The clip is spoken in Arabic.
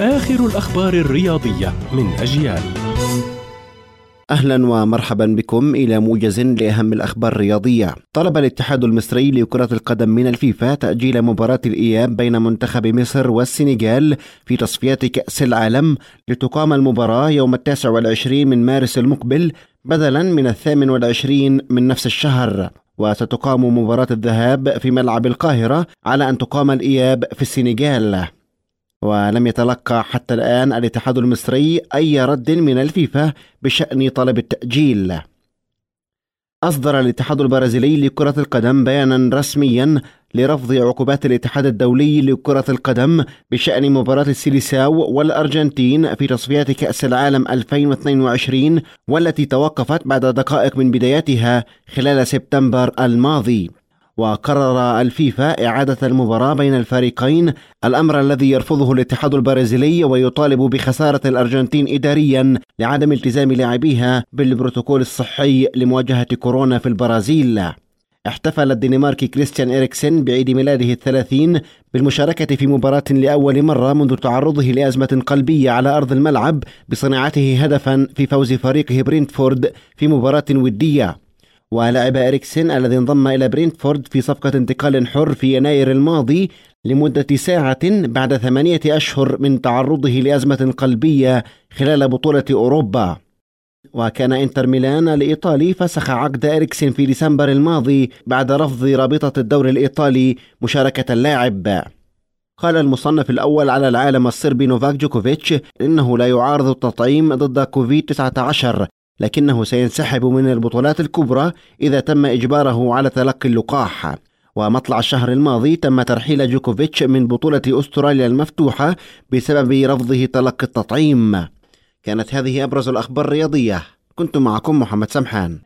آخر الأخبار الرياضية من أجيال أهلا ومرحبا بكم إلى موجز لأهم الأخبار الرياضية. طلب الاتحاد المصري لكرة القدم من الفيفا تأجيل مباراة الإياب بين منتخب مصر والسنغال في تصفيات كأس العالم لتقام المباراة يوم التاسع والعشرين من مارس المقبل بدلا من الثامن والعشرين من نفس الشهر. وستقام مباراة الذهاب في ملعب القاهرة على أن تقام الإياب في السنغال ولم يتلقى حتى الآن الاتحاد المصري أي رد من الفيفا بشأن طلب التأجيل أصدر الاتحاد البرازيلي لكرة القدم بيانا رسميا لرفض عقوبات الاتحاد الدولي لكرة القدم بشأن مباراة السيليساو والأرجنتين في تصفيات كأس العالم 2022 والتي توقفت بعد دقائق من بدايتها خلال سبتمبر الماضي. وقرر الفيفا إعادة المباراة بين الفريقين. الأمر الذي يرفضه الاتحاد البرازيلي ويطالب بخسارة الأرجنتين إداريا لعدم التزام لاعبيها بالبروتوكول الصحي لمواجهة كورونا في البرازيل. احتفل الدنماركي كريستيان إريكسن بعيد ميلاده الثلاثين بالمشاركة في مباراة لأول مرة منذ تعرضه لأزمة قلبية على أرض الملعب بصناعته هدفا في فوز فريقه برينتفورد في مباراة ودية. ولعب إريكسن الذي انضم إلى برينتفورد في صفقة انتقال حر في يناير الماضي لمدة ساعة بعد ثمانية أشهر من تعرضه لأزمة قلبية خلال بطولة أوروبا. وكان إنتر ميلان الإيطالي فسخ عقد إريكسن في ديسمبر الماضي بعد رفض رابطة الدوري الإيطالي مشاركة اللاعب. قال المصنف الأول على العالم الصربي نوفاك جوكوفيتش إنه لا يعارض التطعيم ضد كوفيد 19 لكنه سينسحب من البطولات الكبرى إذا تم إجباره على تلقي اللقاح. ومطلع الشهر الماضي تم ترحيل جوكوفيتش من بطولة أستراليا المفتوحة بسبب رفضه تلقي التطعيم. كانت هذه أبرز الأخبار الرياضية. كنت معكم محمد سمحان.